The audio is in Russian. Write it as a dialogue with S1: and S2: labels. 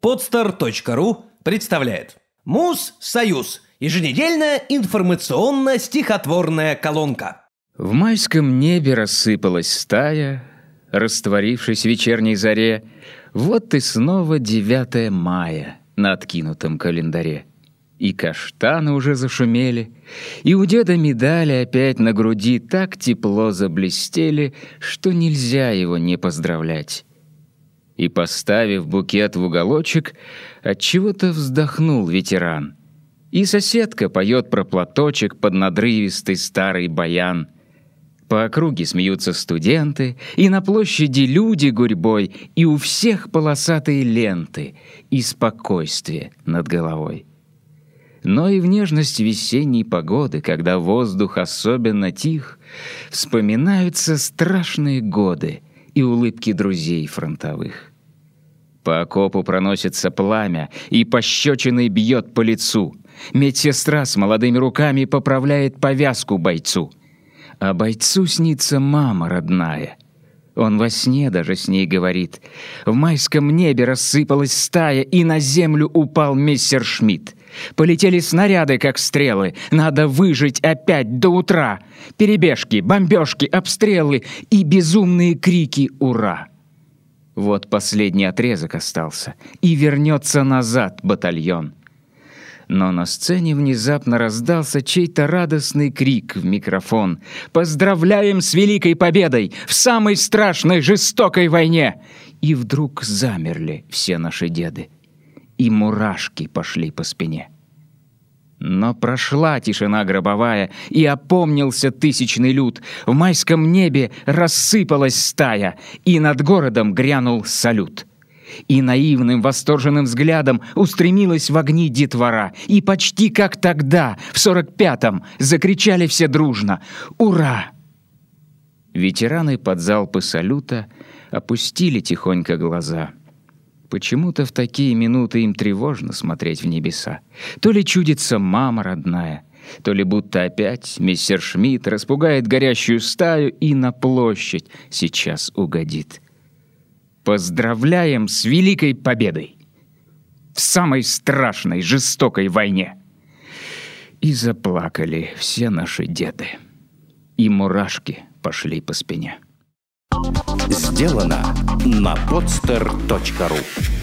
S1: Podster.ru представляет Муз-Союз. Еженедельная информационно-стихотворная колонка.
S2: В майском небе рассыпалась стая, растворившись в вечерней заре. Вот и снова 9 мая на откинутом календаре. И каштаны уже зашумели, и у деда медали опять на груди так тепло заблестели, что нельзя его не поздравлять. И, поставив букет в уголочек, отчего-то вздохнул ветеран. И соседка поет про платочек под надрывистый старый баян. По округе смеются студенты, и на площади люди гурьбой, и у всех полосатые ленты, и спокойствие над головой но и в нежность весенней погоды, когда воздух особенно тих, вспоминаются страшные годы и улыбки друзей фронтовых. По окопу проносится пламя, и пощечиной бьет по лицу. Медсестра с молодыми руками поправляет повязку бойцу. А бойцу снится мама родная. Он во сне даже с ней говорит. В майском небе рассыпалась стая, и на землю упал мистер Шмидт. Полетели снаряды, как стрелы. Надо выжить опять до утра. Перебежки, бомбежки, обстрелы и безумные крики «Ура!». Вот последний отрезок остался. И вернется назад батальон. Но на сцене внезапно раздался чей-то радостный крик в микрофон. «Поздравляем с великой победой в самой страшной жестокой войне!» И вдруг замерли все наши деды и мурашки пошли по спине. Но прошла тишина гробовая, и опомнился тысячный люд. В майском небе рассыпалась стая, и над городом грянул салют. И наивным восторженным взглядом устремилась в огни детвора, и почти как тогда, в сорок пятом, закричали все дружно «Ура!». Ветераны под залпы салюта опустили тихонько глаза — Почему-то в такие минуты им тревожно смотреть в небеса. То ли чудится мама родная, то ли будто опять мистер Шмидт распугает горящую стаю и на площадь сейчас угодит. Поздравляем с великой победой! В самой страшной, жестокой войне! И заплакали все наши деды. И мурашки пошли по спине.
S3: Сделано на podster.ru